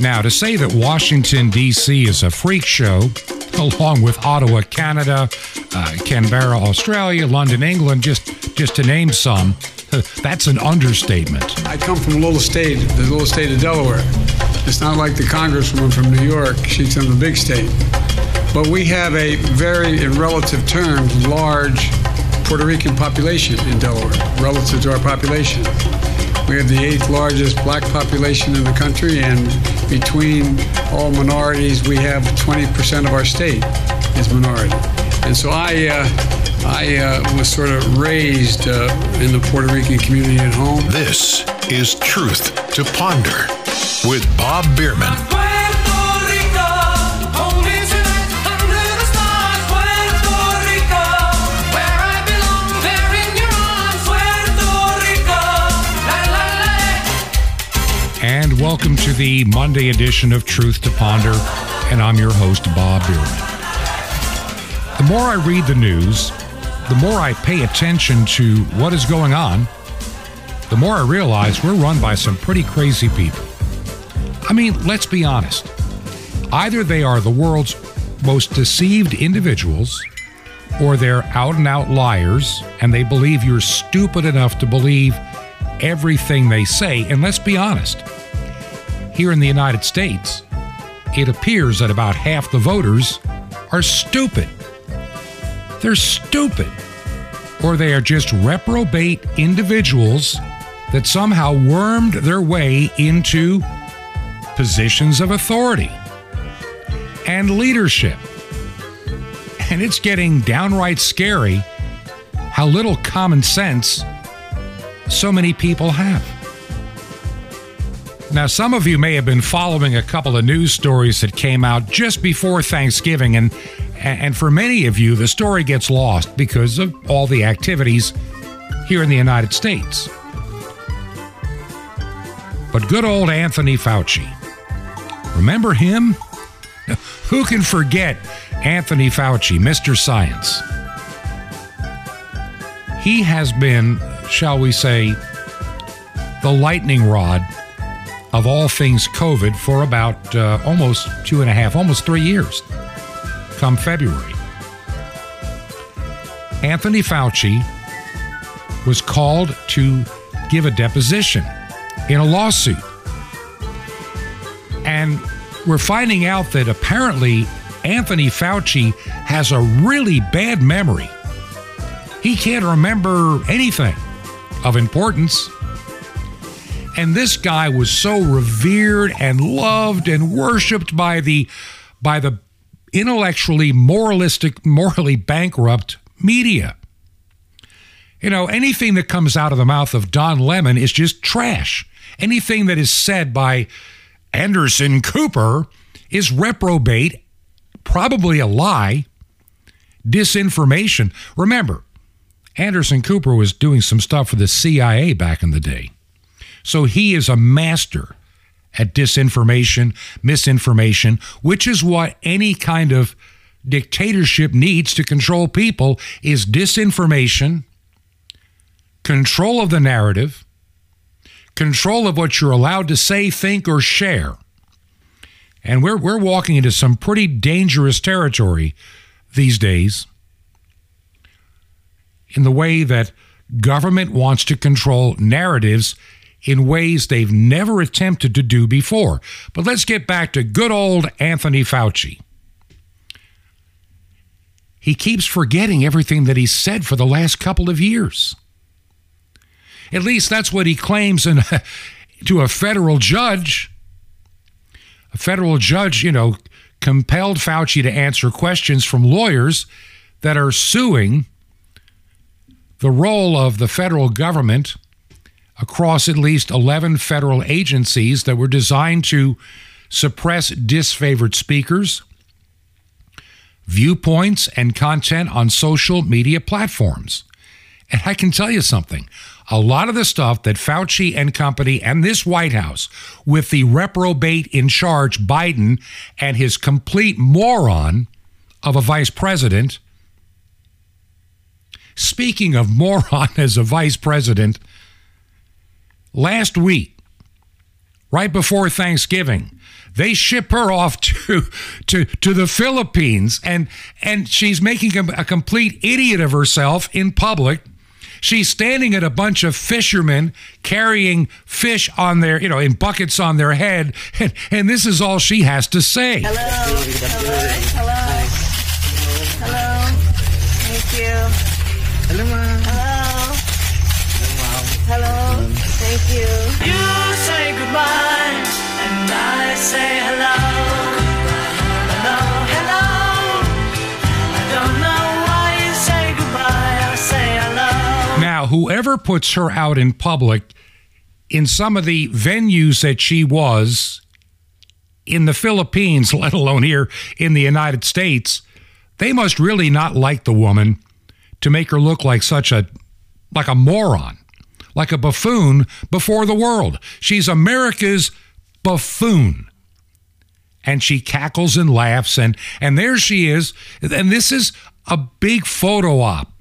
Now, to say that Washington, D.C. is a freak show, along with Ottawa, Canada, uh, Canberra, Australia, London, England, just, just to name some, that's an understatement. I come from a little state, the little state of Delaware. It's not like the congresswoman from New York. She's from the big state. But we have a very, in relative terms, large Puerto Rican population in Delaware relative to our population. We have the eighth largest black population in the country, and between all minorities, we have 20% of our state is minority. And so I, uh, I uh, was sort of raised uh, in the Puerto Rican community at home. This is Truth to Ponder with Bob Bierman. Welcome to the Monday edition of Truth to Ponder. And I'm your host, Bob Bierman. The more I read the news, the more I pay attention to what is going on, the more I realize we're run by some pretty crazy people. I mean, let's be honest. Either they are the world's most deceived individuals, or they're out and out liars, and they believe you're stupid enough to believe everything they say. And let's be honest here in the United States, it appears that about half the voters are stupid. They're stupid. Or they are just reprobate individuals that somehow wormed their way into positions of authority and leadership. And it's getting downright scary how little common sense so many people have. Now, some of you may have been following a couple of news stories that came out just before Thanksgiving, and and for many of you, the story gets lost because of all the activities here in the United States. But good old Anthony Fauci. Remember him? Who can forget Anthony Fauci, Mr. Science? He has been, shall we say, the lightning rod of all things COVID for about uh, almost two and a half, almost three years, come February. Anthony Fauci was called to give a deposition in a lawsuit. And we're finding out that apparently Anthony Fauci has a really bad memory. He can't remember anything of importance. And this guy was so revered and loved and worshiped by the by the intellectually moralistic, morally bankrupt media. You know, anything that comes out of the mouth of Don Lemon is just trash. Anything that is said by Anderson Cooper is reprobate, probably a lie, disinformation. Remember, Anderson Cooper was doing some stuff for the CIA back in the day. So he is a master at disinformation, misinformation, which is what any kind of dictatorship needs to control people is disinformation, control of the narrative, control of what you're allowed to say, think, or share. And we're, we're walking into some pretty dangerous territory these days in the way that government wants to control narratives in ways they've never attempted to do before. But let's get back to good old Anthony Fauci. He keeps forgetting everything that he's said for the last couple of years. At least that's what he claims in, to a federal judge. A federal judge, you know, compelled Fauci to answer questions from lawyers that are suing the role of the federal government across at least 11 federal agencies that were designed to suppress disfavored speakers, viewpoints, and content on social media platforms. And I can tell you something a lot of the stuff that Fauci and company and this White House, with the reprobate in charge, Biden, and his complete moron of a vice president. Speaking of moron as a vice president, Last week, right before Thanksgiving. They ship her off to to to the Philippines, and and she's making a, a complete idiot of herself in public. She's standing at a bunch of fishermen carrying fish on their, you know, in buckets on their head, and, and this is all she has to say. Hello. Hello. Hello. Hello. Thank you. Hello, ma'am. Hello. Hello. Thank you. You say goodbye, and I say hello. Hello, hello. I don't know why you say goodbye, I say hello. Now, whoever puts her out in public in some of the venues that she was in the Philippines, let alone here in the United States, they must really not like the woman to make her look like such a like a moron, like a buffoon before the world. She's America's buffoon. And she cackles and laughs and and there she is and this is a big photo op.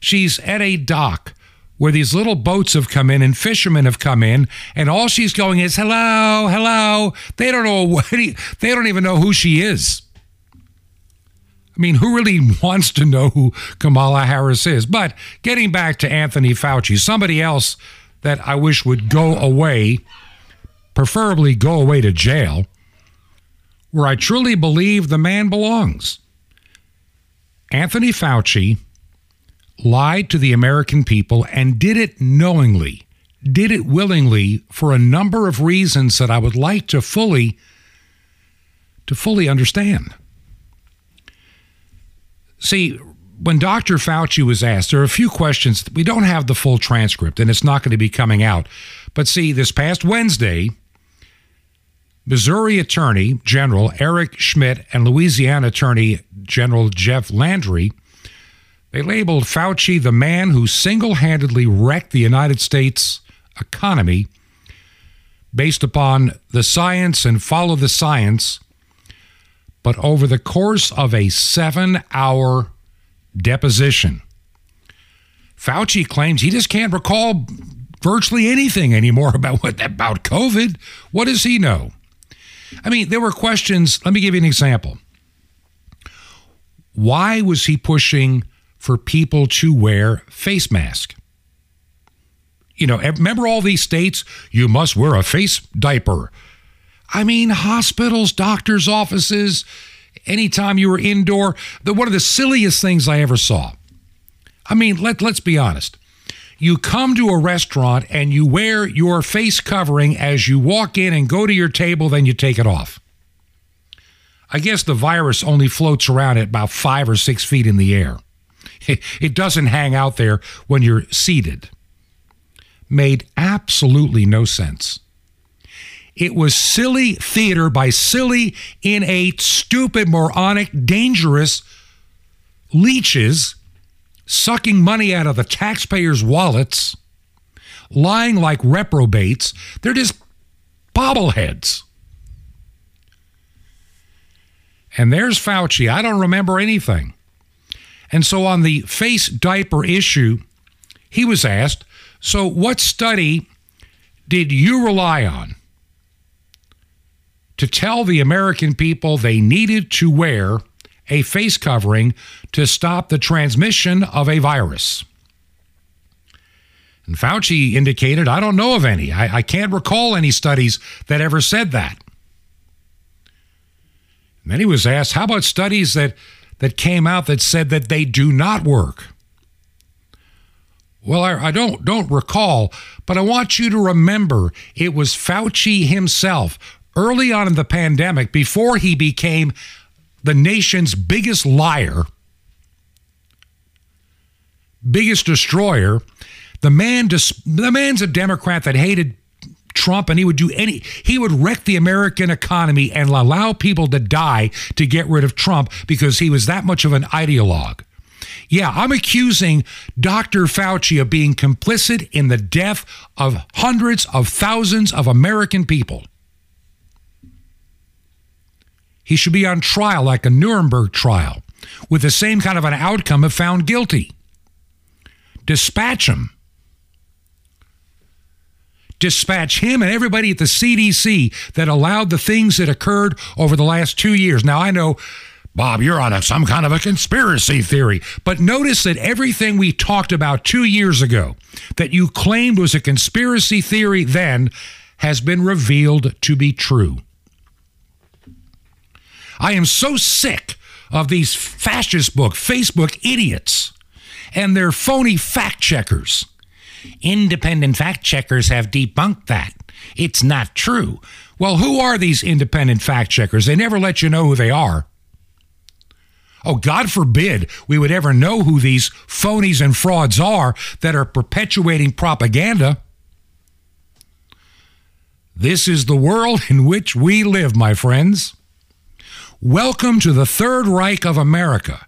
She's at a dock where these little boats have come in and fishermen have come in, and all she's going is hello, hello. They don't know what he, they don't even know who she is. I mean, who really wants to know who Kamala Harris is? But getting back to Anthony Fauci, somebody else that I wish would go away, preferably go away to jail, where I truly believe the man belongs. Anthony Fauci lied to the American people and did it knowingly, did it willingly for a number of reasons that I would like to fully to fully understand. See, when Dr. Fauci was asked, there are a few questions. We don't have the full transcript and it's not going to be coming out. But see, this past Wednesday, Missouri Attorney General Eric Schmitt and Louisiana Attorney General Jeff Landry they labeled Fauci the man who single handedly wrecked the United States economy based upon the science and follow the science. But over the course of a seven hour deposition, Fauci claims he just can't recall virtually anything anymore about what about COVID. What does he know? I mean, there were questions. Let me give you an example. Why was he pushing for people to wear face mask. You know, remember all these states, you must wear a face diaper. I mean, hospitals, doctors' offices, anytime you were indoor, the, one of the silliest things I ever saw. I mean, let, let's be honest. You come to a restaurant and you wear your face covering as you walk in and go to your table, then you take it off. I guess the virus only floats around at about five or six feet in the air. It doesn't hang out there when you're seated. Made absolutely no sense. It was silly theater by silly, innate, stupid, moronic, dangerous leeches sucking money out of the taxpayers' wallets, lying like reprobates. They're just bobbleheads. And there's Fauci. I don't remember anything. And so on the face diaper issue, he was asked, So what study did you rely on to tell the American people they needed to wear a face covering to stop the transmission of a virus? And Fauci indicated, I don't know of any. I, I can't recall any studies that ever said that. And then he was asked, How about studies that that came out that said that they do not work. Well, I, I, don't don't recall, but I want you to remember it was Fauci himself early on in the pandemic, before he became the nation's biggest liar, biggest destroyer. The man, the man's a Democrat that hated Trump and he would do any, he would wreck the American economy and allow people to die to get rid of Trump because he was that much of an ideologue. Yeah, I'm accusing Dr. Fauci of being complicit in the death of hundreds of thousands of American people. He should be on trial like a Nuremberg trial with the same kind of an outcome if found guilty. Dispatch him dispatch him and everybody at the CDC that allowed the things that occurred over the last two years. Now, I know, Bob, you're on a, some kind of a conspiracy theory, but notice that everything we talked about two years ago that you claimed was a conspiracy theory then has been revealed to be true. I am so sick of these fascist book, Facebook idiots and their phony fact checkers. Independent fact checkers have debunked that. It's not true. Well, who are these independent fact checkers? They never let you know who they are. Oh, God forbid we would ever know who these phonies and frauds are that are perpetuating propaganda. This is the world in which we live, my friends. Welcome to the Third Reich of America,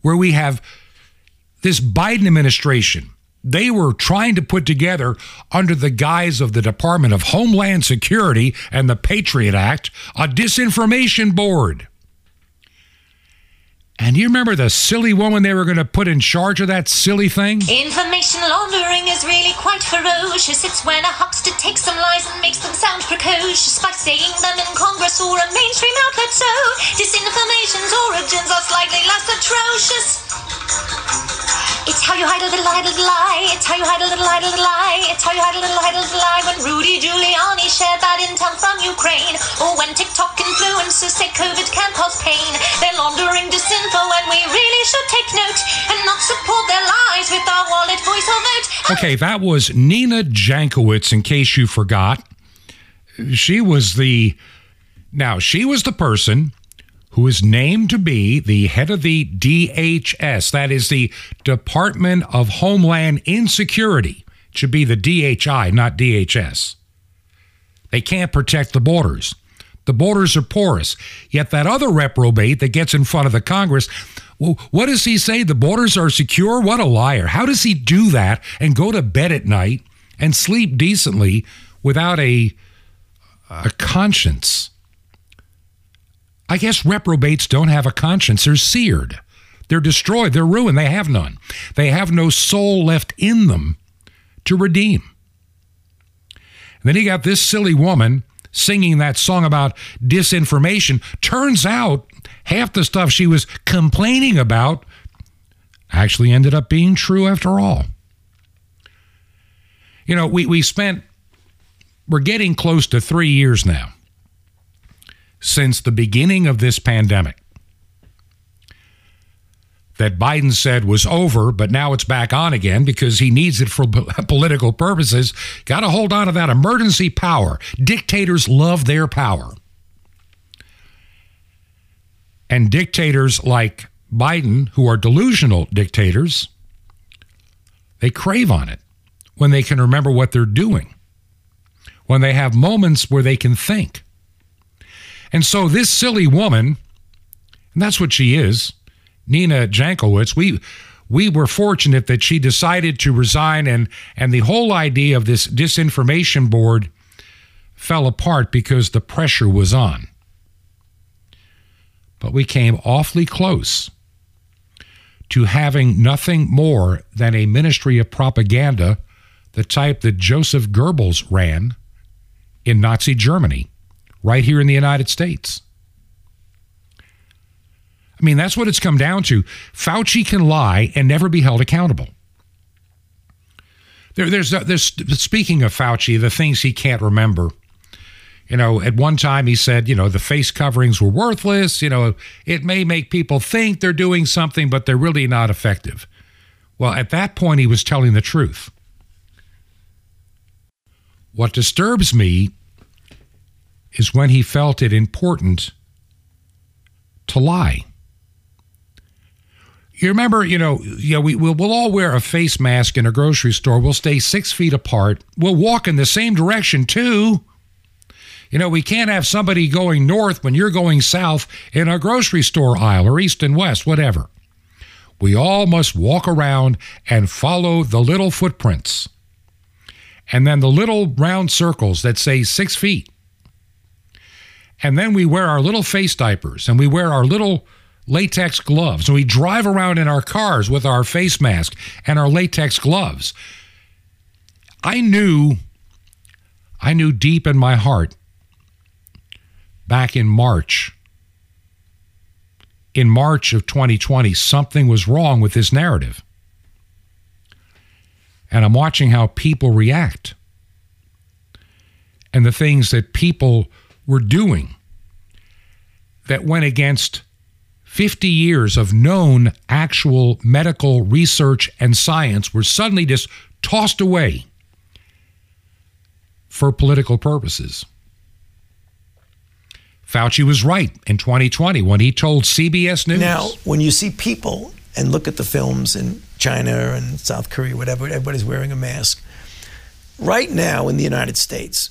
where we have this Biden administration. They were trying to put together, under the guise of the Department of Homeland Security and the Patriot Act, a disinformation board. And you remember the silly woman they were going to put in charge of that silly thing? Information laundering is really quite ferocious. It's when a huckster takes some lies and makes them sound precocious by saying them in Congress or a mainstream outlet. So, disinformation's origins are slightly less atrocious. How you hide a little, hide a little lie. It's how you hide a little, hide a little lie. It's how you hide a little, hide a little lie. When Rudy Giuliani shared that intel from Ukraine, or when TikTok influencers say COVID can cause pain, they're laundering disinformation info and we really should take note and not support their lies with our wallet, voice, or vote. Okay, that was Nina Jankowicz, in case you forgot. She was the. Now, she was the person who is named to be the head of the DHS. That is the Department of Homeland Insecurity. It should be the DHI, not DHS. They can't protect the borders. The borders are porous. Yet that other reprobate that gets in front of the Congress, well, what does he say? The borders are secure? What a liar. How does he do that and go to bed at night and sleep decently without a, a conscience? I guess reprobates don't have a conscience. They're seared. They're destroyed. They're ruined. They have none. They have no soul left in them to redeem. And then he got this silly woman singing that song about disinformation. Turns out half the stuff she was complaining about actually ended up being true after all. You know, we, we spent, we're getting close to three years now since the beginning of this pandemic that Biden said was over, but now it's back on again because he needs it for political purposes. Got to hold on to that emergency power. Dictators love their power. And dictators like Biden, who are delusional dictators, they crave on it when they can remember what they're doing, when they have moments where they can think. And so this silly woman, and that's what she is, Nina Jankowicz, we we were fortunate that she decided to resign and and the whole idea of this disinformation board fell apart because the pressure was on. But we came awfully close to having nothing more than a ministry of propaganda the type that Joseph Goebbels ran in Nazi Germany, right here in the United States. I mean, that's what it's come down to. Fauci can lie and never be held accountable. There, there's, uh, there's, speaking of Fauci, the things he can't remember. You know, at one time he said, you know, the face coverings were worthless. You know, it may make people think they're doing something, but they're really not effective. Well, at that point, he was telling the truth. What disturbs me is when he felt it important to lie. You remember, you know, you know, we, we'll, we'll all wear a face mask in a grocery store. We'll stay six feet apart. We'll walk in the same direction, too. You know, we can't have somebody going north when you're going south in a grocery store aisle or east and west, whatever. We all must walk around and follow the little footprints. And then the little round circles that say six feet. And then we wear our little face diapers and we wear our little latex gloves. And we drive around in our cars with our face mask and our latex gloves. I knew I knew deep in my heart back in March, in March of 2020, something was wrong with this narrative. And I'm watching how people react and the things that people were doing that went against 50 years of known actual medical research and science were suddenly just tossed away for political purposes. Fauci was right in 2020 when he told CBS News. Now, when you see people and look at the films in China and South Korea, whatever, everybody's wearing a mask. Right now in the United States,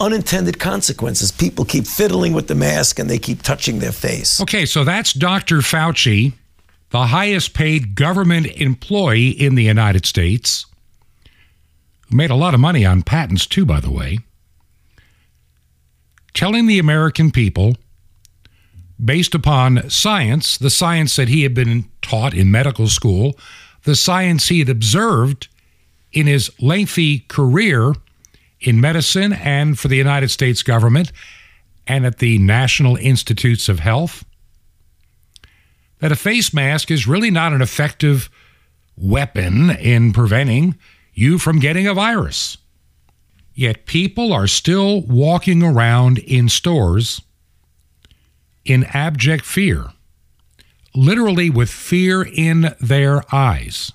unintended consequences. People keep fiddling with the mask and they keep touching their face. Okay, so that's Dr. Fauci, the highest paid government employee in the United States, who made a lot of money on patents too, by the way, telling the American people, based upon science, the science that he had been taught in medical school, the science he had observed in his lengthy career in medicine and for the United States government and at the National Institutes of Health that a face mask is really not an effective weapon in preventing you from getting a virus. Yet people are still walking around in stores in abject fear, literally with fear in their eyes.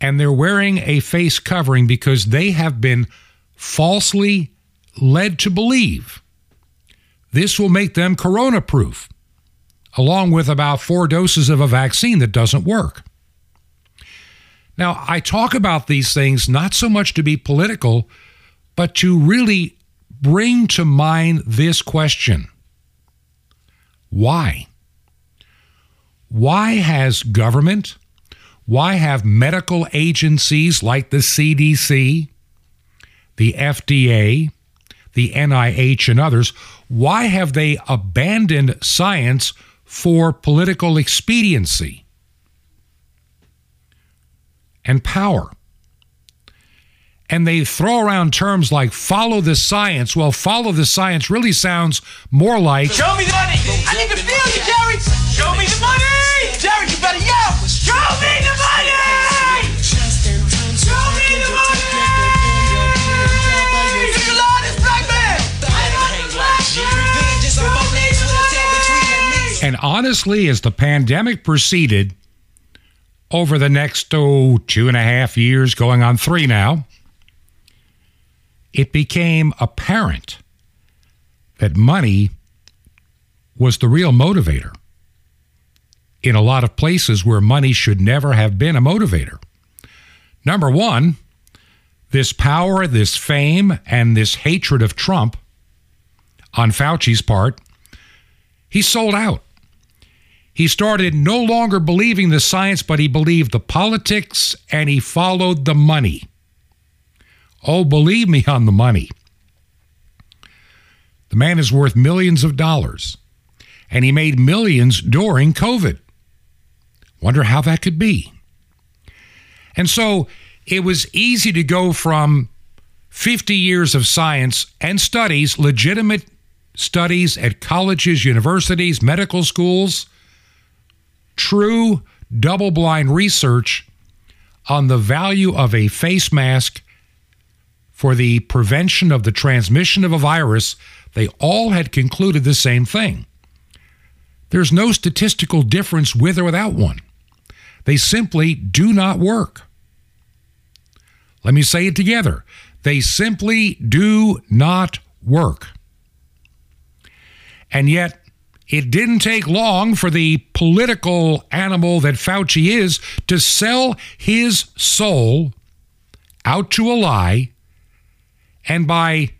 And they're wearing a face covering because they have been falsely led to believe this will make them corona proof, along with about four doses of a vaccine that doesn't work. Now, I talk about these things not so much to be political, but to really bring to mind this question Why? Why has government, why have medical agencies like the CDC, the FDA, the NIH, and others, why have they abandoned science for political expediency and power? And they throw around terms like follow the science. Well, follow the science really sounds more like Show me the money. I need to feel you, Jerry. Show me the money. Jerry, you better yell. Show me the money. Show me the money. And honestly, as the pandemic proceeded over the next, oh, two and a half years, going on three now, it became apparent that money was the real motivator in a lot of places where money should never have been a motivator. Number one, this power, this fame, and this hatred of Trump on Fauci's part, he sold out. He started no longer believing the science, but he believed the politics and he followed the money. Oh, believe me on the money. The man is worth millions of dollars, and he made millions during COVID. Wonder how that could be. And so it was easy to go from 50 years of science and studies, legitimate studies at colleges, universities, medical schools, true double blind research on the value of a face mask for the prevention of the transmission of a virus, they all had concluded the same thing. There's no statistical difference with or without one. They simply do not work. Let me say it together. They simply do not work. And yet, it didn't take long for the political animal that Fauci is to sell his soul out to a lie and by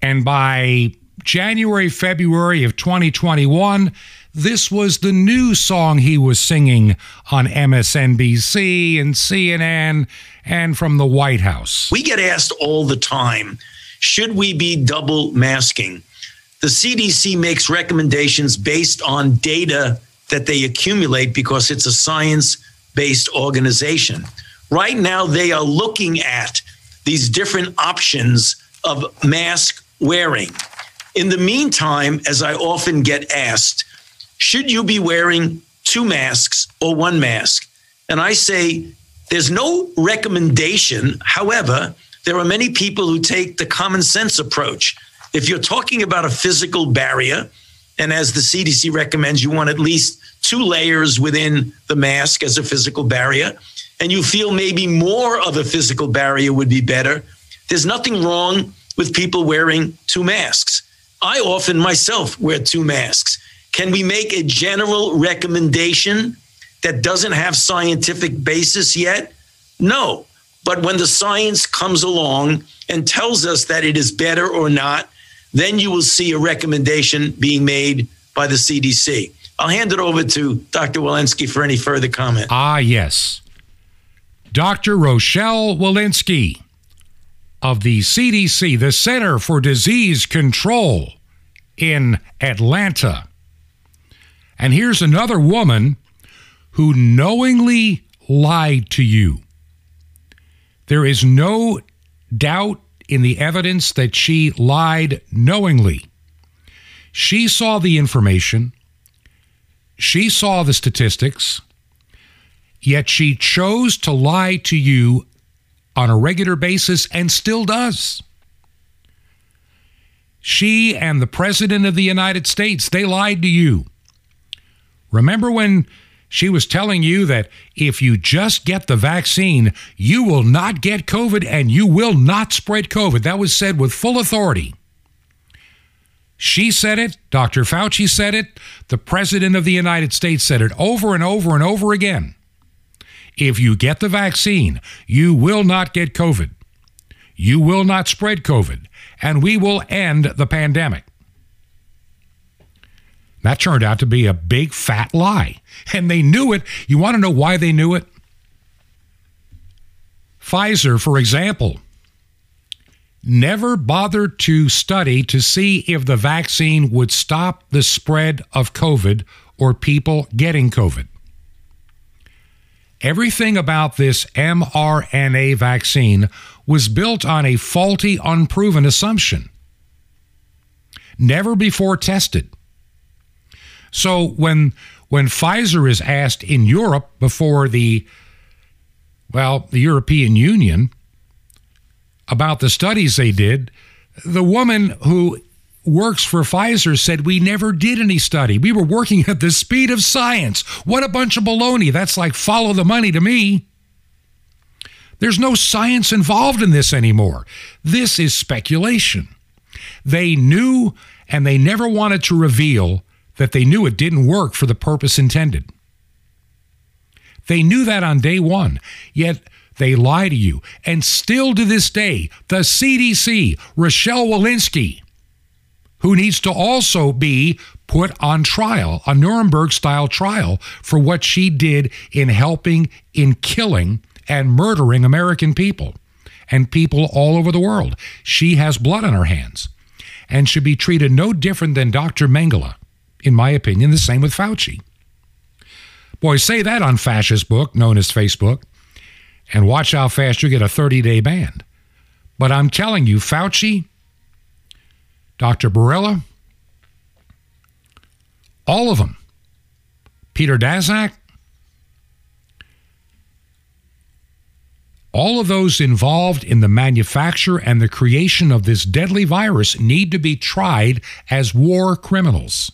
And by January, February of 2021, this was the new song he was singing on MSNBC and CNN and from the White House. We get asked all the time should we be double masking? The CDC makes recommendations based on data that they accumulate because it's a science based organization. Right now, they are looking at these different options of mask wearing. In the meantime, as I often get asked, should you be wearing two masks or one mask? And I say, there's no recommendation. However, there are many people who take the common sense approach. If you're talking about a physical barrier, and as the CDC recommends, you want at least two layers within the mask as a physical barrier, and you feel maybe more of a physical barrier would be better, there's nothing wrong with people wearing two masks. I often myself wear two masks. Can we make a general recommendation that doesn't have scientific basis yet? No. But when the science comes along and tells us that it is better or not, then you will see a recommendation being made by the CDC. I'll hand it over to Dr. Walensky for any further comment. Ah, yes. Dr. Rochelle Walensky of the CDC, the Center for Disease Control in Atlanta. And here's another woman who knowingly lied to you. There is no doubt in the evidence that she lied knowingly. She saw the information, she saw the statistics, yet she chose to lie to you on a regular basis and still does. She and the President of the United States, they lied to you. Remember when she was telling you that if you just get the vaccine, you will not get COVID and you will not spread COVID. That was said with full authority. She said it, Dr. Fauci said it, the President of the United States said it over and over and over again. If you get the vaccine, you will not get COVID. You will not spread COVID, and we will end the pandemic. That turned out to be a big fat lie. And they knew it. You want to know why they knew it? Pfizer, for example, never bothered to study to see if the vaccine would stop the spread of COVID or people getting COVID. Everything about this mRNA vaccine was built on a faulty, unproven assumption. Never before tested. So when when Pfizer is asked in Europe before the well, the European Union about the studies they did, the woman who works for Pfizer said we never did any study. We were working at the speed of science. What a bunch of baloney. That's like follow the money to me. There's no science involved in this anymore. This is speculation. They knew and they never wanted to reveal that they knew it didn't work for the purpose intended. They knew that on day one, yet they lie to you. And still to this day, the CDC, Rochelle Walensky, who needs to also be put on trial, a Nuremberg style trial, for what she did in helping in killing and murdering American people and people all over the world. She has blood on her hands and should be treated no different than Dr. Mengele in my opinion, the same with Fauci. Boy, say that on fascist book known as Facebook, and watch how fast you get a 30 day ban. But I'm telling you, Fauci, Dr. Barella, all of them, Peter Daszak, all of those involved in the manufacture and the creation of this deadly virus need to be tried as war criminals.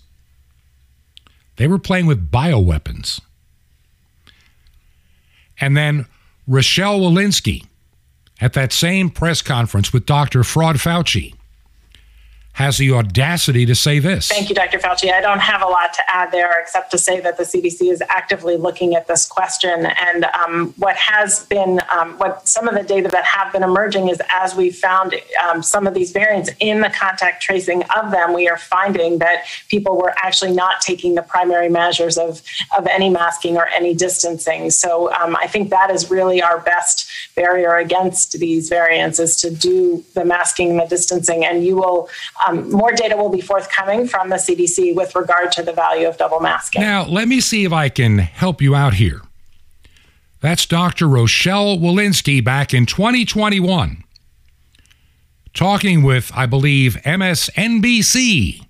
They were playing with bioweapons. And then Rochelle Walensky at that same press conference with Dr. Fraud Fauci has the audacity to say this. Thank you, Dr. Fauci. I don't have a lot to add there except to say that the CDC is actively looking at this question. And um, what has been, um, what some of the data that have been emerging is as we found um, some of these variants in the contact tracing of them, we are finding that people were actually not taking the primary measures of, of any masking or any distancing. So um, I think that is really our best barrier against these variants is to do the masking and the distancing. And you will, um, more data will be forthcoming from the CDC with regard to the value of double masking. Now, let me see if I can help you out here. That's Dr. Rochelle Walensky back in 2021, talking with, I believe, MSNBC,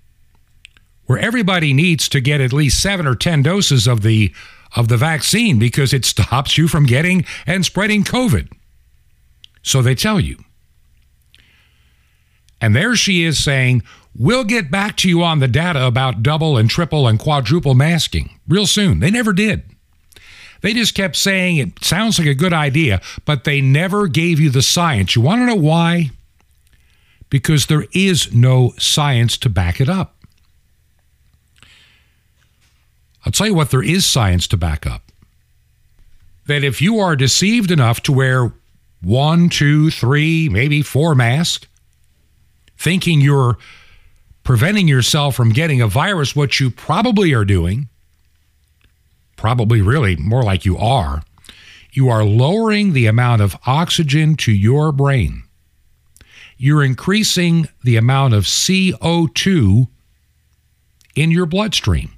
where everybody needs to get at least seven or 10 doses of the of the vaccine because it stops you from getting and spreading COVID. So they tell you. And there she is saying, We'll get back to you on the data about double and triple and quadruple masking real soon. They never did. They just kept saying it sounds like a good idea, but they never gave you the science. You want to know why? Because there is no science to back it up. I'll tell you what, there is science to back up. That if you are deceived enough to wear one, two, three, maybe four masks, thinking you're preventing yourself from getting a virus, what you probably are doing, probably really more like you are, you are lowering the amount of oxygen to your brain. You're increasing the amount of CO2 in your bloodstream.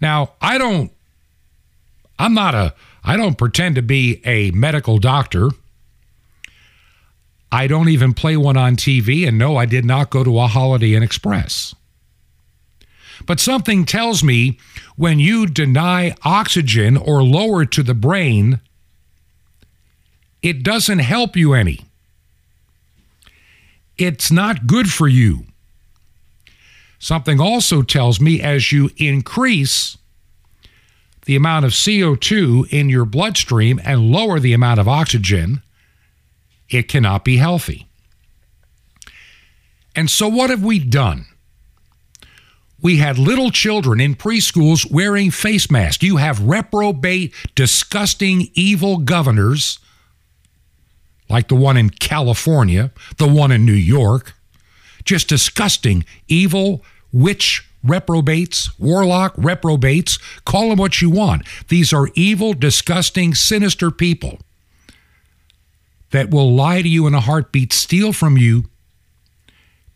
Now, I don't, I'm not a, I don't pretend to be a medical doctor. I don't even play one on TV, and no, I did not go to a Holiday Inn Express. But something tells me when you deny oxygen or lower to the brain, it doesn't help you any. It's not good for you. Something also tells me as you increase the amount of CO2 in your bloodstream and lower the amount of oxygen, it cannot be healthy. And so, what have we done? We had little children in preschools wearing face masks. You have reprobate, disgusting, evil governors like the one in California, the one in New York, just disgusting, evil, witch reprobates, warlock reprobates, call them what you want. These are evil, disgusting, sinister people that will lie to you in a heartbeat, steal from you,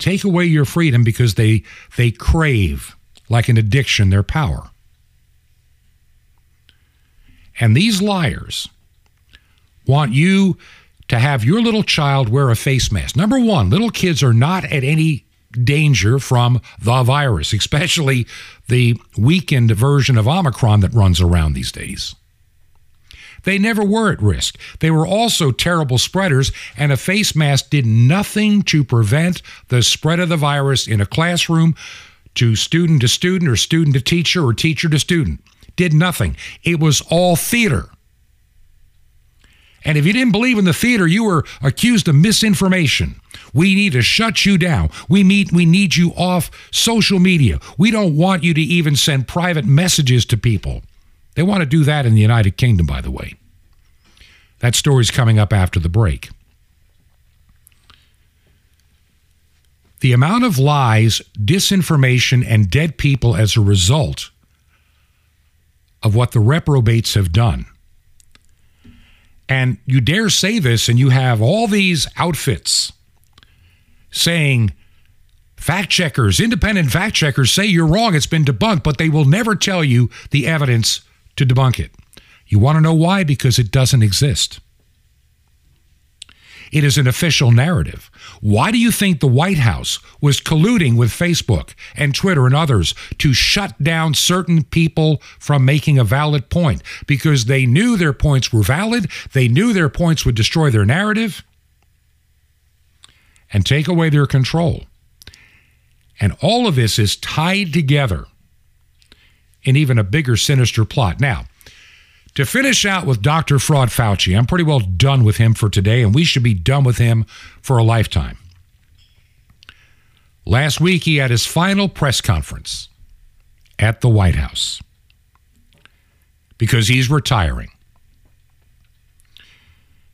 take away your freedom because they they crave like an addiction their power. And these liars want you to have your little child wear a face mask. Number 1, little kids are not at any danger from the virus, especially the weakened version of Omicron that runs around these days. They never were at risk. They were also terrible spreaders, and a face mask did nothing to prevent the spread of the virus in a classroom to student to student or student to teacher or teacher to student. Did nothing. It was all theater. And if you didn't believe in the theater, you were accused of misinformation. We need to shut you down. We meet we need you off social media. We don't want you to even send private messages to people. They want to do that in the United Kingdom, by the way. That story's coming up after the break. The amount of lies, disinformation, and dead people as a result of what the reprobates have done. And you dare say this, and you have all these outfits saying, fact checkers, independent fact checkers say you're wrong, it's been debunked, but they will never tell you the evidence to debunk it. You want to know why? Because it doesn't exist. It is an official narrative. Why do you think the White House was colluding with Facebook and Twitter and others to shut down certain people from making a valid point? Because they knew their points were valid, they knew their points would destroy their narrative and take away their control. And all of this is tied together in even a bigger, sinister plot. Now, to finish out with Dr. Fraud Fauci, I'm pretty well done with him for today, and we should be done with him for a lifetime. Last week, he had his final press conference at the White House because he's retiring.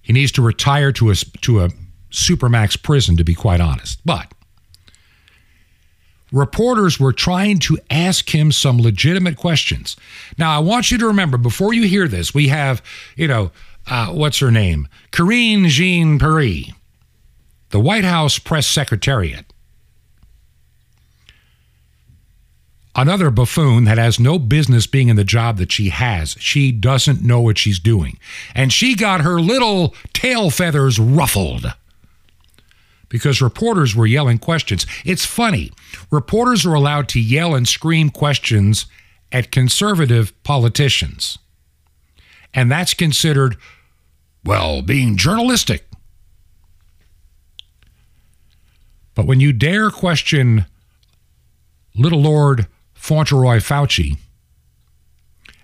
He needs to retire to a, to a supermax prison, to be quite honest. But reporters were trying to ask him some legitimate questions. Now, I want you to remember before you hear this, we have, you know, uh, what's her name? Karine Jean Pierre, the White House press secretariat. Another buffoon that has no business being in the job that she has. She doesn't know what she's doing. And she got her little tail feathers ruffled because reporters were yelling questions. It's funny. Reporters are allowed to yell and scream questions at conservative politicians. And that's considered, well, being journalistic. But when you dare question Little Lord Fauntleroy Fauci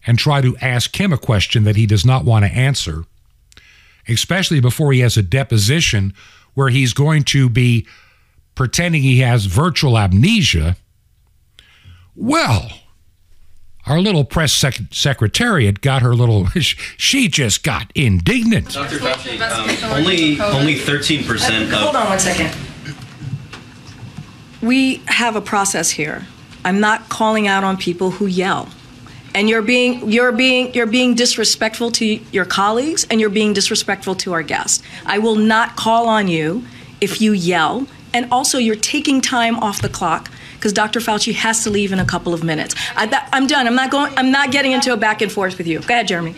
and try to ask him a question that he does not want to answer, especially before he has a deposition where he's going to be pretending he has virtual amnesia. Well, our little press sec- secretariat got her little. She just got indignant. Dr. Fauci, um, only only 13 percent Hold on one second. We have a process here. I'm not calling out on people who yell. And you're being you're being you're being disrespectful to your colleagues and you're being disrespectful to our guests. I will not call on you if you yell and also you're taking time off the clock because Dr. Fauci has to leave in a couple of minutes. I, am done. I'm not going. I'm not getting into a back and forth with you. Go ahead, Jeremy.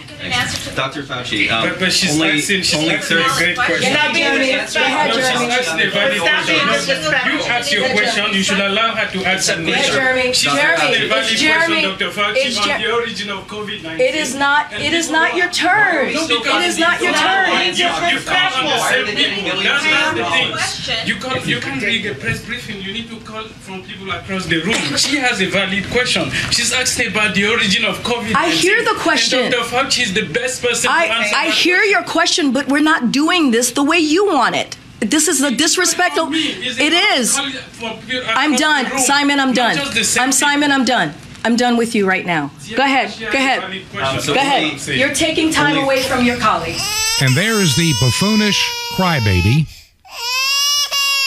Dr. Fauci, um, But, but she's only asking, she's only asking a 30 great question. You're not being No, disrespectful. she's asking a valid Stop being question. disrespectful. You ask your question, you should allow her to answer the Go ahead, question. Jeremy. She's Jeremy, asking a valid it's Jeremy. Dr. Fauci, It's on Jer- the origin of COVID-19. It is not. It is not your turn. No, It is not your turn. You, you can't on the same people. That's, that's the thing. You can't, you can't read a press briefing. You need to call from people across the room. She has a valid question. She's asking about the origin of COVID-19. I hear the question. And Dr. Fauci is the best person to I, answer I that hear your question, but we're not doing this the way you want it. This is a disrespectful. It is. I'm done. Simon, I'm done. I'm Simon, I'm done. I'm done with you right now. Go ahead. Go ahead. Um, so Go ahead. only- You're taking time away from your colleagues. And there's the buffoonish crybaby,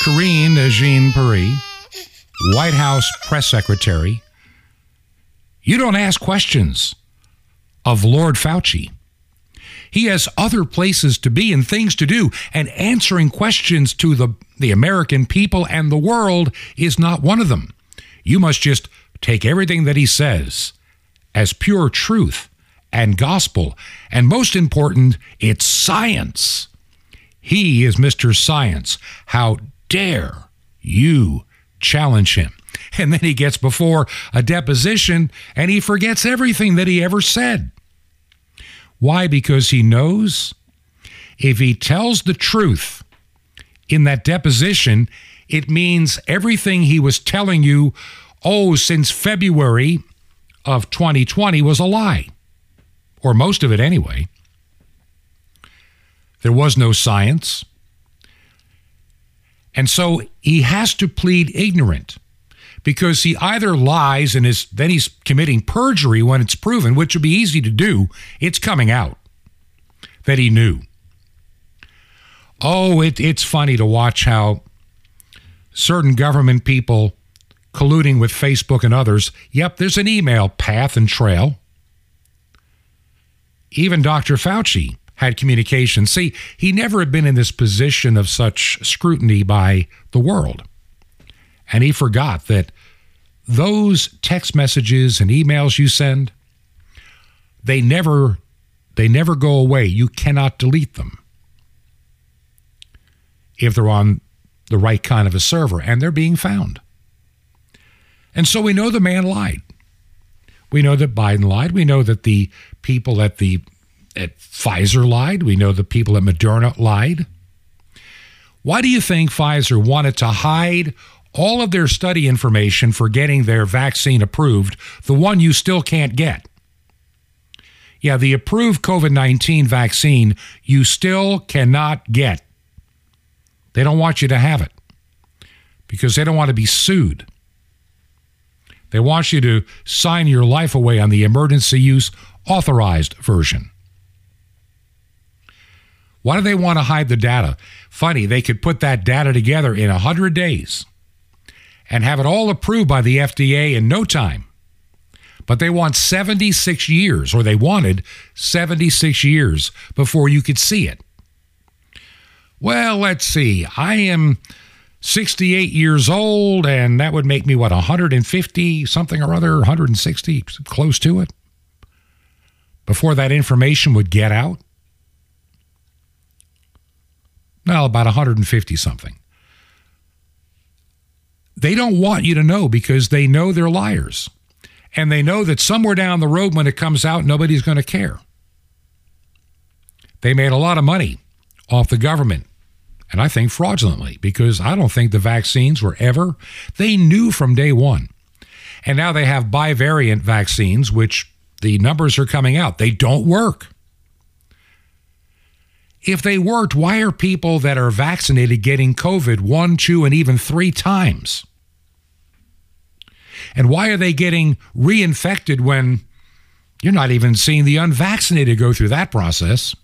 Karine Jean Pierre, White House press secretary. You don't ask questions of Lord Fauci. He has other places to be and things to do, and answering questions to the, the American people and the world is not one of them. You must just take everything that he says as pure truth and gospel. And most important, it's science. He is Mr. Science. How dare you challenge him? And then he gets before a deposition and he forgets everything that he ever said. Why? Because he knows if he tells the truth in that deposition, it means everything he was telling you, oh, since February of 2020 was a lie, or most of it anyway. There was no science. And so he has to plead ignorant because he either lies and is then he's committing perjury when it's proven, which would be easy to do. It's coming out that he knew. Oh, it, it's funny to watch how certain government people colluding with Facebook and others. Yep, there's an email path and trail. Even Dr. Fauci had communication. See, he never had been in this position of such scrutiny by the world. And he forgot that those text messages and emails you send, they never they never go away. You cannot delete them. If they're on the right kind of a server and they're being found. And so we know the man lied. We know that Biden lied. We know that the people at the at Pfizer lied. We know the people at Moderna lied. Why do you think Pfizer wanted to hide all of their study information for getting their vaccine approved, the one you still can't get? Yeah, the approved COVID 19 vaccine you still cannot get. They don't want you to have it because they don't want to be sued. They want you to sign your life away on the emergency use authorized version. Why do they want to hide the data? Funny, they could put that data together in 100 days and have it all approved by the FDA in no time. But they want 76 years, or they wanted 76 years before you could see it. Well, let's see. I am 68 years old, and that would make me, what, 150 something or other, 160, close to it, before that information would get out? Well, about 150 something. They don't want you to know because they know they're liars. And they know that somewhere down the road when it comes out, nobody's going to care. They made a lot of money off the government, and I think fraudulently, because I don't think the vaccines were ever, they knew from day one. And now they have bivariant vaccines, which the numbers are coming out. They don't work. If they worked, why are people that are vaccinated getting COVID one, two, and even three times? And why are they getting reinfected when you're not even seeing the unvaccinated go through that process?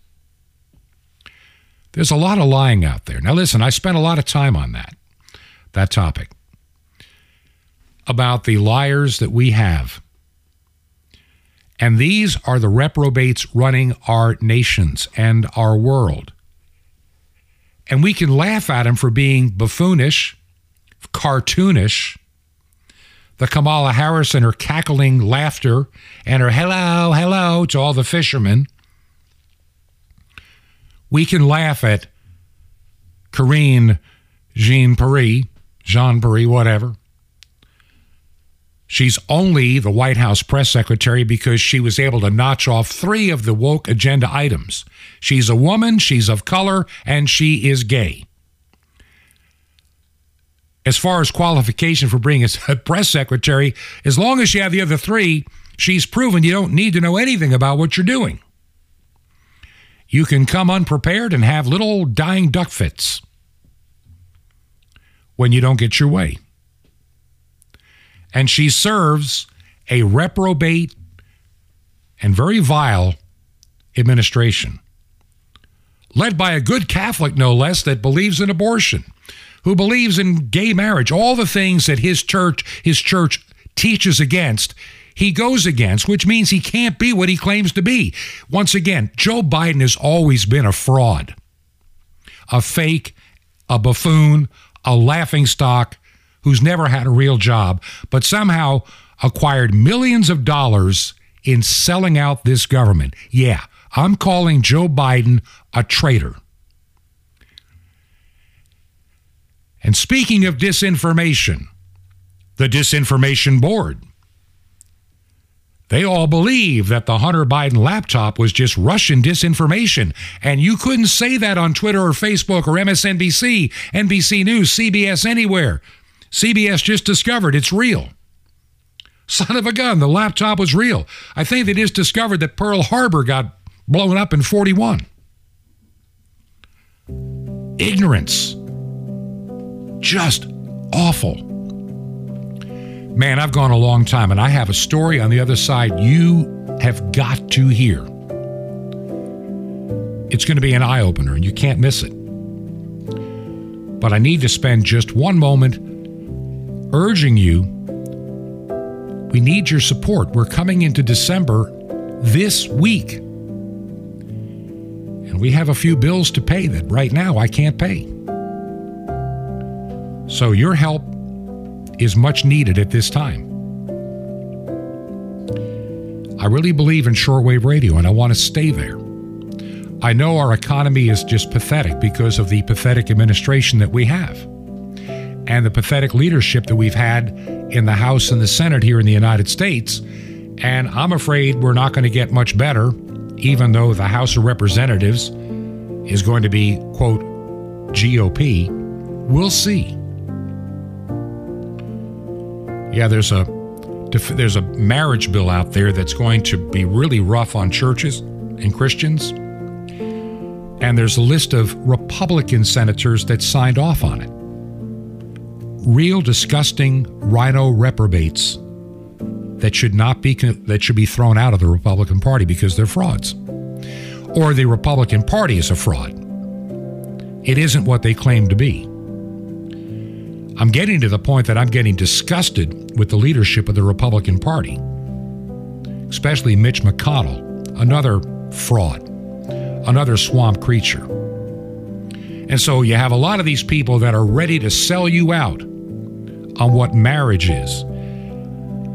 There's a lot of lying out there. Now, listen, I spent a lot of time on that, that topic, about the liars that we have. And these are the reprobates running our nations and our world. And we can laugh at them for being buffoonish, cartoonish. The Kamala Harris and her cackling laughter and her hello, hello to all the fishermen. We can laugh at Karine Jean Pierre, Jean Pierre, whatever. She's only the White House press secretary because she was able to notch off three of the woke agenda items. She's a woman, she's of color, and she is gay. As far as qualification for being a press secretary, as long as you have the other three, she's proven you don't need to know anything about what you're doing. You can come unprepared and have little dying duck fits when you don't get your way and she serves a reprobate and very vile administration, led by a good Catholic, no less, that believes in abortion, who believes in gay marriage, all the things that his church, his church teaches against. He goes against, which means he can't be what he claims to be. Once again, Joe Biden has always been a fraud, a fake, a buffoon, a laughing stock, who's never had a real job, but somehow acquired millions of dollars in selling out this government. Yeah, I'm calling Joe Biden a traitor. And speaking of disinformation, the Disinformation Board. They all believe that the Hunter Biden laptop was just Russian disinformation. And you couldn't say that on Twitter or Facebook or MSNBC, NBC News, CBS, anywhere. CBS just discovered it's real. Son of a gun, the laptop was real. I think they just discovered that Pearl Harbor got blown up in 41. Ignorance. Just awful. Man, I've gone a long time and I have a story on the other side you have got to hear. It's going to be an eye opener and you can't miss it. But I need to spend just one moment urging you we need your support. We're coming into December this week. And we have a few bills to pay that right now I can't pay. So your help is much needed at this time. I really believe in shortwave radio and I want to stay there. I know our economy is just pathetic because of the pathetic administration that we have and the pathetic leadership that we've had in the House and the Senate here in the United States. And I'm afraid we're not going to get much better, even though the House of Representatives is going to be, quote, GOP. We'll see. Yeah, there's a there's a marriage bill out there that's going to be really rough on churches and Christians. And there's a list of Republican senators that signed off on it real disgusting RINO reprobates that should not be that should be thrown out of the Republican Party because they're frauds. Or the Republican Party is a fraud. It isn't what they claim to be. I'm getting to the point that I'm getting disgusted with the leadership of the Republican Party, especially Mitch McConnell, another fraud, another swamp creature. And so you have a lot of these people that are ready to sell you out on what marriage is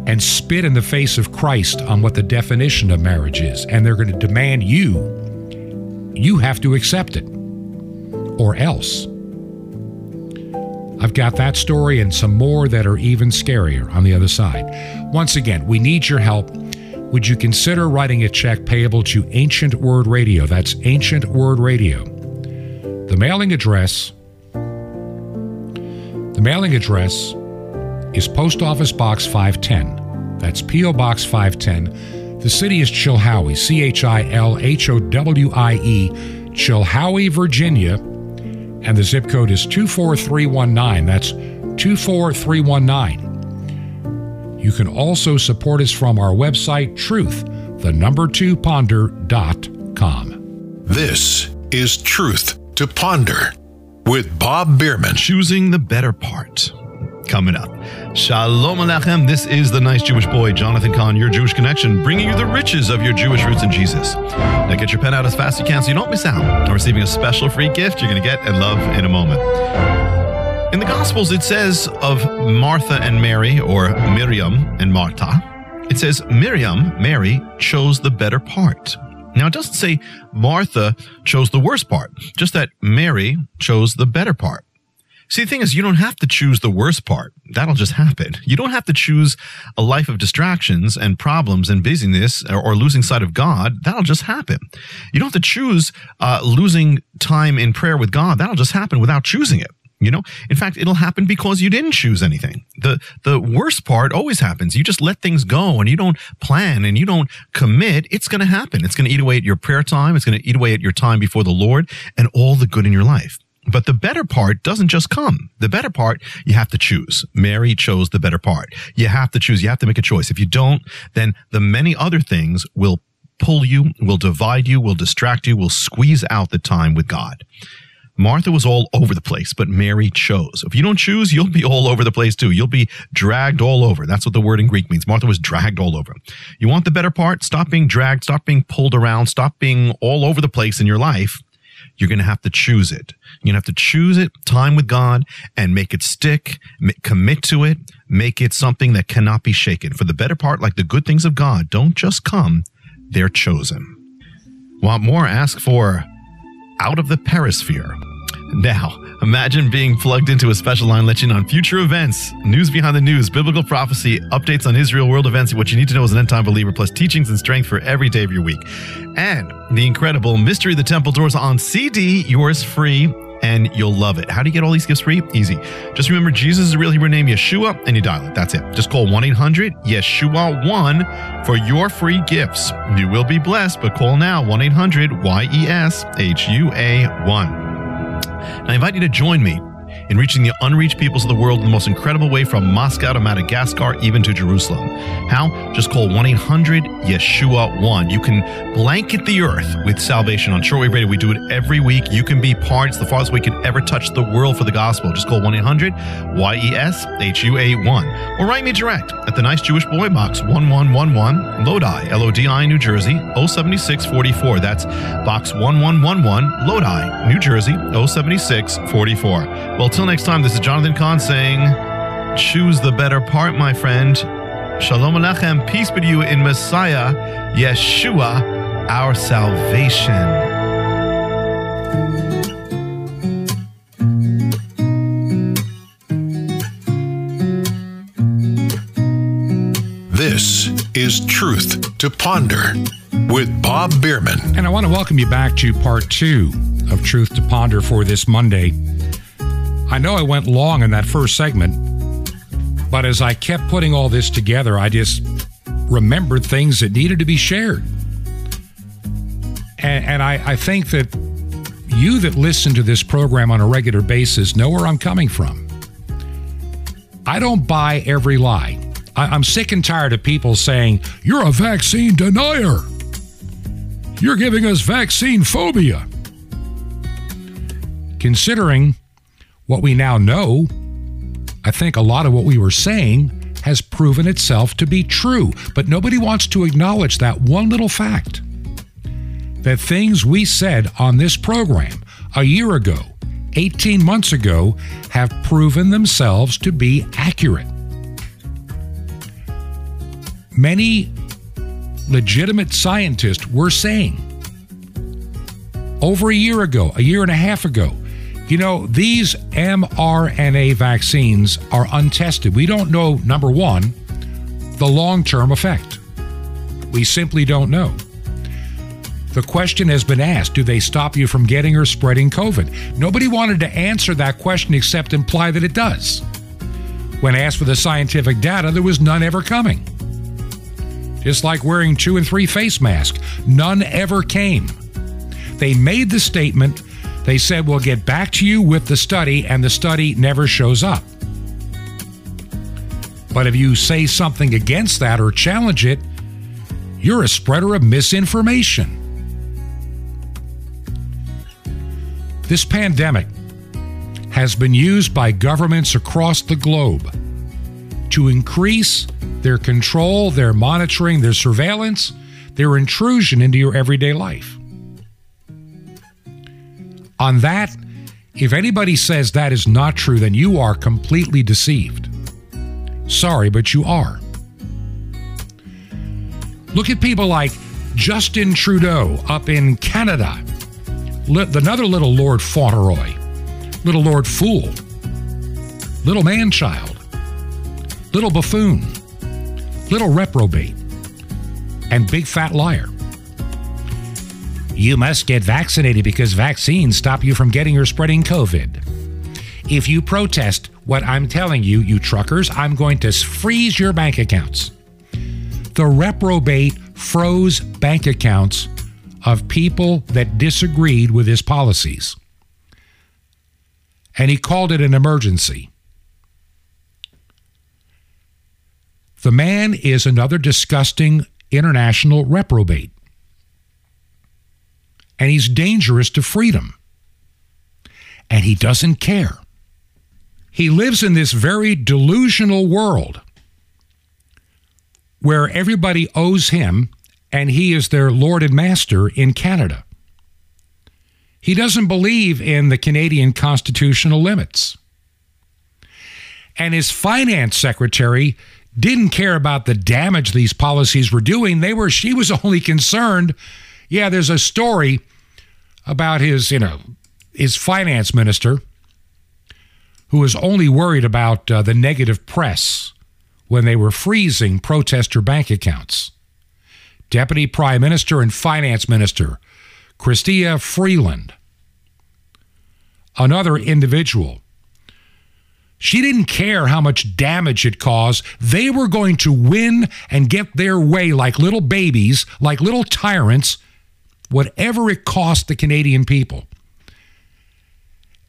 and spit in the face of Christ on what the definition of marriage is. And they're going to demand you, you have to accept it or else. I've got that story and some more that are even scarier on the other side. Once again, we need your help. Would you consider writing a check payable to Ancient Word Radio? That's Ancient Word Radio. The mailing address The mailing address is Post Office Box 510. That's P.O. Box 510. The city is Chilhowie, C H I L H O W I E, Chilhowie, Virginia and the zip code is 24319. That's 24319. You can also support us from our website, truth, the number two ponder.com. This is Truth to Ponder with Bob Bierman. Choosing the better part. Coming up. Shalom Alechem. This is the nice Jewish boy, Jonathan Cahn, your Jewish connection, bringing you the riches of your Jewish roots in Jesus. Now get your pen out as fast as you can so you don't miss out on receiving a special free gift you're going to get and love in a moment. In the Gospels, it says of Martha and Mary, or Miriam and Martha, it says Miriam, Mary, chose the better part. Now, it doesn't say Martha chose the worst part, just that Mary chose the better part. See, the thing is, you don't have to choose the worst part. That'll just happen. You don't have to choose a life of distractions and problems and busyness or, losing sight of God. That'll just happen. You don't have to choose uh, losing time in prayer with God. That'll just happen without choosing it. You know, in fact, it'll happen because you didn't choose anything. The the worst part always happens. You just let things go and you don't plan and you don't commit. It's going to happen. It's going to eat away at your prayer time. It's going to eat away at your time before the Lord and all the good in your life. But the better part doesn't just come. The better part, you have to choose. Mary chose the better part. You have to choose. You have to make a choice. If you don't, then the many other things will pull you, will divide you, will distract you, will squeeze out the time with God. Martha was all over the place, but Mary chose. If you don't choose, you'll be all over the place too. You'll be dragged all over. That's what the word in Greek means. Martha was dragged all over. You want the better part? Stop being dragged. Stop being pulled around. Stop being all over the place in your life. You're going to have to choose it. You're going to have to choose it, time with God, and make it stick, commit to it, make it something that cannot be shaken. For the better part, like the good things of God, don't just come, they're chosen. Want more? Ask for Out of the Perisphere. Now, imagine being plugged into a special line let you in on future events, news behind the news, biblical prophecy, updates on Israel world events, what you need to know as an end time believer, plus teachings and strength for every day of your week. And the incredible Mystery of the Temple Doors on CD, yours free and you'll love it. How do you get all these gifts free? Easy. Just remember Jesus' real Hebrew name, Yeshua, and you dial it. That's it. Just call 1 800 Yeshua 1 for your free gifts. You will be blessed, but call now 1 800 Y E S H U A 1. And I invite you to join me in reaching the unreached peoples of the world in the most incredible way from Moscow to Madagascar, even to Jerusalem. How? Just call 1 800 Yeshua 1. You can blanket the earth with salvation on Shortwave Radio. We do it every week. You can be part. It's the farthest we could ever touch the world for the gospel. Just call 1 800 Y E S H U A 1. Or write me direct at the Nice Jewish Boy Box 1111, Lodi, L O D I, New Jersey 07644. That's Box 1111, Lodi, New Jersey 07644. Well, till next time, this is Jonathan Cahn saying, choose the better part, my friend. Shalom Alechem, peace be to you in Messiah, Yeshua, our salvation. This is Truth to Ponder with Bob Bierman. And I want to welcome you back to part two of Truth to Ponder for this Monday. I know I went long in that first segment, but as I kept putting all this together, I just remembered things that needed to be shared. And, and I, I think that you that listen to this program on a regular basis know where I'm coming from. I don't buy every lie. I- I'm sick and tired of people saying, You're a vaccine denier. You're giving us vaccine phobia. Considering what we now know, I think a lot of what we were saying has proven itself to be true, but nobody wants to acknowledge that one little fact that things we said on this program a year ago, 18 months ago, have proven themselves to be accurate. Many legitimate scientists were saying over a year ago, a year and a half ago, you know, these mRNA vaccines are untested. We don't know, number one, the long term effect. We simply don't know. The question has been asked do they stop you from getting or spreading COVID? Nobody wanted to answer that question except imply that it does. When asked for the scientific data, there was none ever coming. Just like wearing two and three face masks, none ever came. They made the statement, they said, We'll get back to you with the study, and the study never shows up. But if you say something against that or challenge it, you're a spreader of misinformation. This pandemic has been used by governments across the globe to increase their control, their monitoring, their surveillance, their intrusion into your everyday life. On that, if anybody says that is not true, then you are completely deceived. Sorry, but you are. Look at people like Justin Trudeau up in Canada, another little Lord Fauntleroy, little Lord Fool, little man child, little buffoon, little reprobate, and big fat liar. You must get vaccinated because vaccines stop you from getting or spreading COVID. If you protest what I'm telling you, you truckers, I'm going to freeze your bank accounts. The reprobate froze bank accounts of people that disagreed with his policies. And he called it an emergency. The man is another disgusting international reprobate. And he's dangerous to freedom. And he doesn't care. He lives in this very delusional world where everybody owes him and he is their lord and master in Canada. He doesn't believe in the Canadian constitutional limits. And his finance secretary didn't care about the damage these policies were doing. They were she was only concerned, yeah, there's a story about his, you know, his finance minister who was only worried about uh, the negative press when they were freezing protester bank accounts. Deputy Prime Minister and Finance Minister Chrystia Freeland, another individual. She didn't care how much damage it caused. They were going to win and get their way like little babies, like little tyrants, whatever it costs the Canadian people.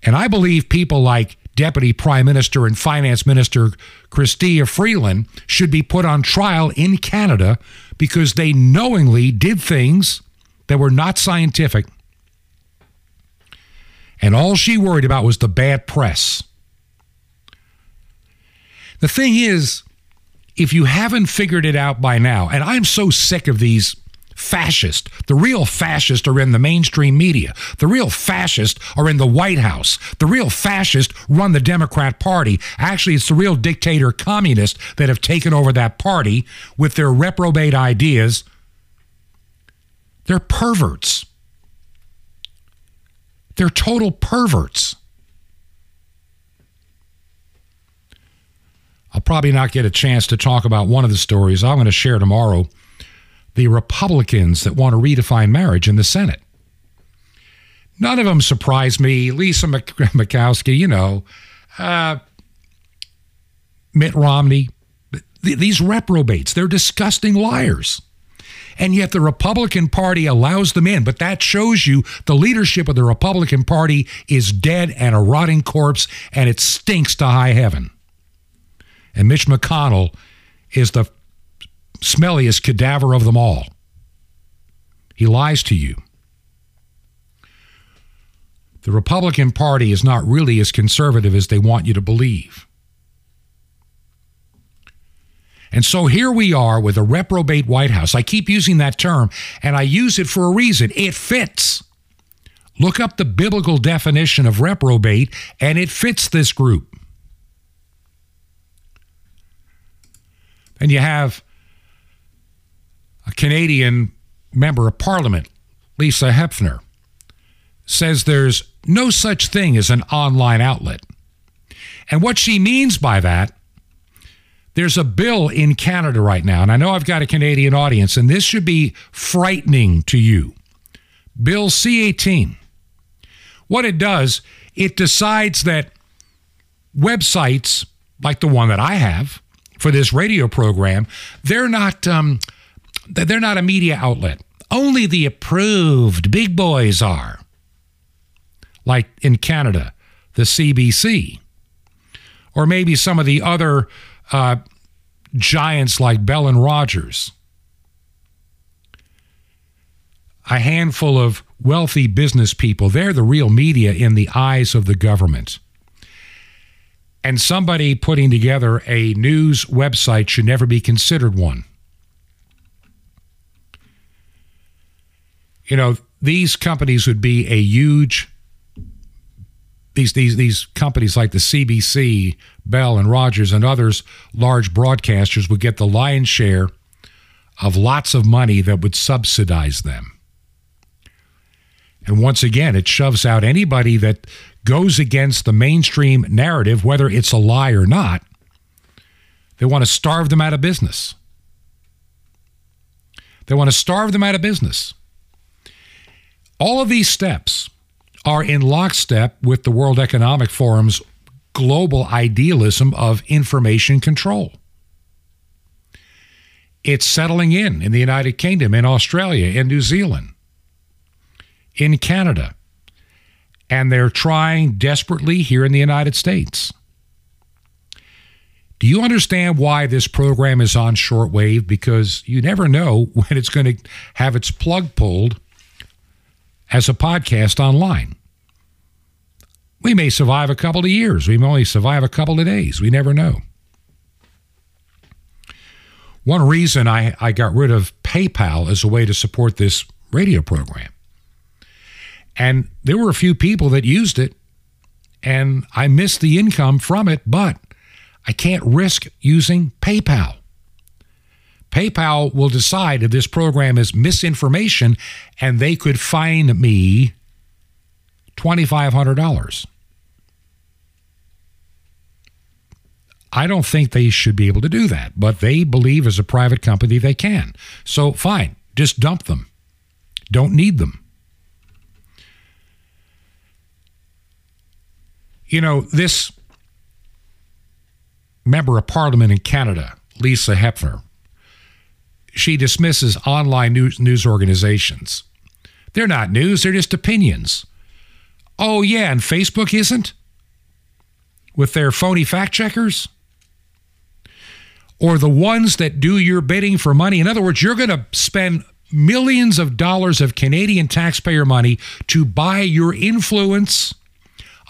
And I believe people like Deputy Prime Minister and Finance Minister Chrystia Freeland should be put on trial in Canada because they knowingly did things that were not scientific. And all she worried about was the bad press. The thing is, if you haven't figured it out by now, and I'm so sick of these fascists, the real fascists are in the mainstream media. The real fascists are in the White House. The real fascists run the Democrat Party. Actually, it's the real dictator communists that have taken over that party with their reprobate ideas. They're perverts. They're total perverts. I'll probably not get a chance to talk about one of the stories I'm going to share tomorrow the Republicans that want to redefine marriage in the Senate. None of them surprise me. Lisa Murkowski, you know, uh, Mitt Romney, th- these reprobates, they're disgusting liars. And yet the Republican Party allows them in. But that shows you the leadership of the Republican Party is dead and a rotting corpse, and it stinks to high heaven. And Mitch McConnell is the smelliest cadaver of them all. He lies to you. The Republican Party is not really as conservative as they want you to believe. And so here we are with a reprobate White House. I keep using that term, and I use it for a reason. It fits. Look up the biblical definition of reprobate, and it fits this group. And you have Canadian member of parliament, Lisa Hepfner, says there's no such thing as an online outlet. And what she means by that, there's a bill in Canada right now, and I know I've got a Canadian audience, and this should be frightening to you. Bill C 18. What it does, it decides that websites like the one that I have for this radio program, they're not um, they're not a media outlet. Only the approved big boys are. Like in Canada, the CBC, or maybe some of the other uh, giants like Bell and Rogers. A handful of wealthy business people, they're the real media in the eyes of the government. And somebody putting together a news website should never be considered one. You know, these companies would be a huge these these these companies like the CBC, Bell and Rogers and others large broadcasters would get the lion's share of lots of money that would subsidize them. And once again, it shoves out anybody that goes against the mainstream narrative, whether it's a lie or not. They want to starve them out of business. They want to starve them out of business. All of these steps are in lockstep with the World Economic Forum's global idealism of information control. It's settling in in the United Kingdom, in Australia, in New Zealand, in Canada, and they're trying desperately here in the United States. Do you understand why this program is on shortwave? Because you never know when it's going to have its plug pulled as a podcast online. We may survive a couple of years. We may only survive a couple of days. We never know. One reason I, I got rid of PayPal as a way to support this radio program. And there were a few people that used it, and I missed the income from it, but I can't risk using PayPal. PayPal will decide if this program is misinformation and they could fine me $2,500. I don't think they should be able to do that, but they believe as a private company they can. So fine, just dump them. Don't need them. You know, this member of parliament in Canada, Lisa Hepfner, she dismisses online news, news organizations. They're not news, they're just opinions. Oh, yeah, and Facebook isn't? With their phony fact checkers? Or the ones that do your bidding for money? In other words, you're going to spend millions of dollars of Canadian taxpayer money to buy your influence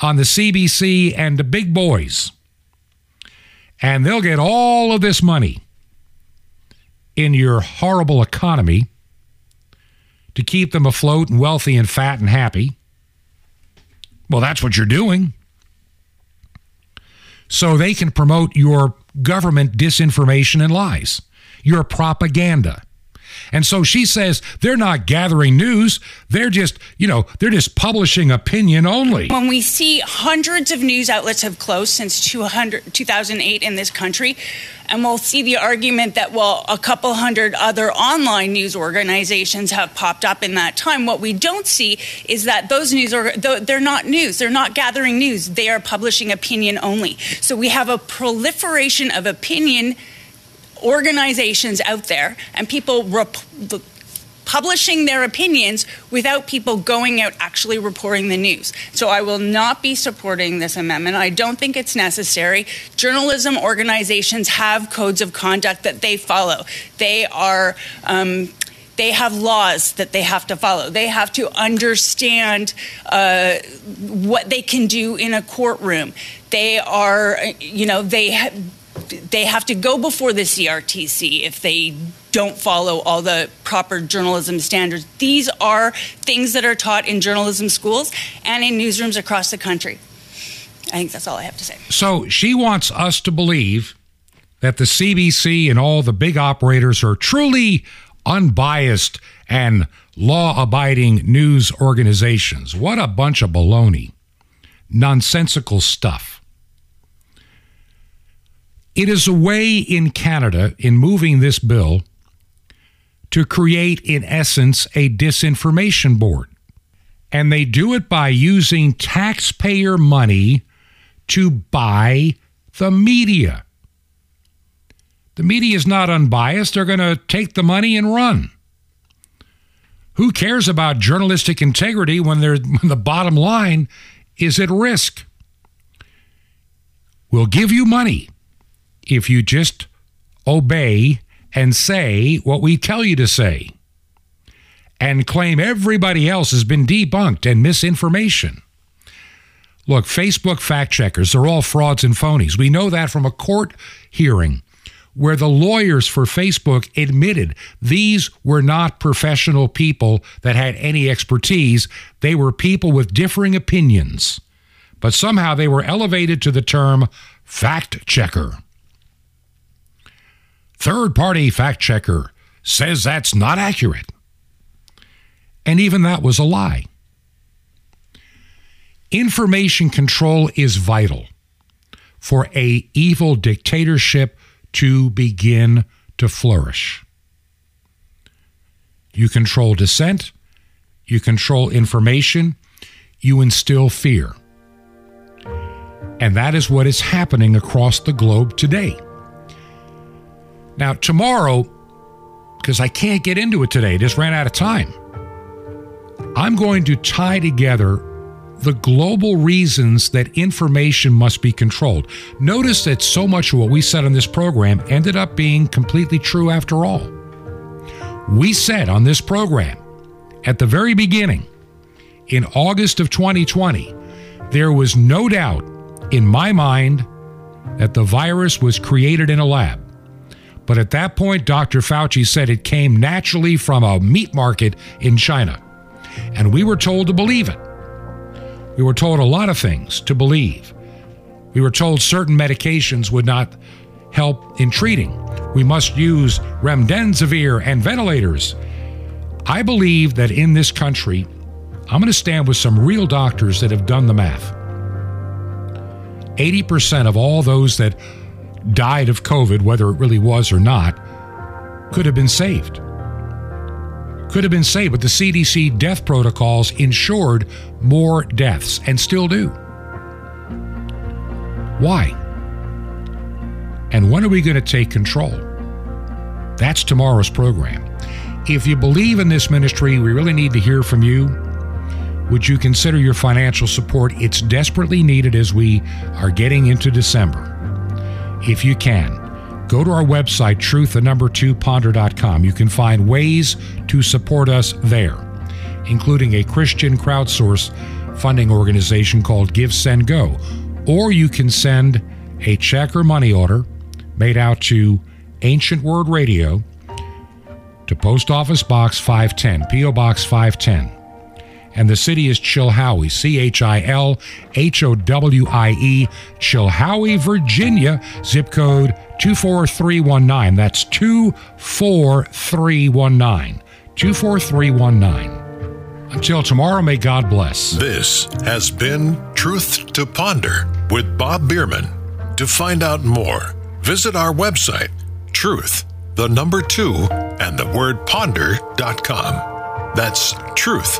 on the CBC and the big boys. And they'll get all of this money in your horrible economy to keep them afloat and wealthy and fat and happy. Well, that's what you're doing. So they can promote your government disinformation and lies, your propaganda. And so she says they're not gathering news. They're just, you know, they're just publishing opinion only. When we see hundreds of news outlets have closed since 200, 2008 in this country, and we'll see the argument that, well, a couple hundred other online news organizations have popped up in that time. What we don't see is that those news, are, they're not news. They're not gathering news. They are publishing opinion only. So we have a proliferation of opinion organizations out there and people rep- publishing their opinions without people going out actually reporting the news. So I will not be supporting this amendment. I don't think it's necessary. Journalism organizations have codes of conduct that they follow. They are. Um, they have laws that they have to follow. They have to understand uh, what they can do in a courtroom. They are, you know, they ha- they have to go before the CRTC if they don't follow all the proper journalism standards. These are things that are taught in journalism schools and in newsrooms across the country. I think that's all I have to say. So she wants us to believe that the CBC and all the big operators are truly unbiased and law abiding news organizations. What a bunch of baloney. Nonsensical stuff. It is a way in Canada, in moving this bill, to create, in essence, a disinformation board. And they do it by using taxpayer money to buy the media. The media is not unbiased. They're going to take the money and run. Who cares about journalistic integrity when, when the bottom line is at risk? We'll give you money if you just obey and say what we tell you to say and claim everybody else has been debunked and misinformation. Look, Facebook fact checkers, they're all frauds and phonies. We know that from a court hearing where the lawyers for Facebook admitted these were not professional people that had any expertise. They were people with differing opinions. But somehow they were elevated to the term fact checker. Third party fact checker says that's not accurate. And even that was a lie. Information control is vital for a evil dictatorship to begin to flourish. You control dissent, you control information, you instill fear. And that is what is happening across the globe today. Now, tomorrow, because I can't get into it today, just ran out of time, I'm going to tie together the global reasons that information must be controlled. Notice that so much of what we said on this program ended up being completely true after all. We said on this program at the very beginning, in August of 2020, there was no doubt in my mind that the virus was created in a lab. But at that point, Dr. Fauci said it came naturally from a meat market in China. And we were told to believe it. We were told a lot of things to believe. We were told certain medications would not help in treating. We must use remdesivir and ventilators. I believe that in this country, I'm going to stand with some real doctors that have done the math. 80% of all those that died of COVID, whether it really was or not, could have been saved. Could have been saved, but the CDC death protocols ensured more deaths and still do. Why? And when are we going to take control? That's tomorrow's program. If you believe in this ministry, we really need to hear from you. Would you consider your financial support? It's desperately needed as we are getting into December. If you can, go to our website, truth, the number two, ponder.com. You can find ways to support us there, including a Christian crowdsource funding organization called Give, Send, Go. Or you can send a check or money order made out to Ancient Word Radio to Post Office Box 510, P.O. Box 510. And the city is Chilhowie, C H I L H O W I E, Chilhowie, Virginia, zip code 24319. That's 24319. 24319. Until tomorrow, may God bless. This has been Truth to Ponder with Bob Bierman. To find out more, visit our website, truth, the number two, and the word ponder.com. That's truth,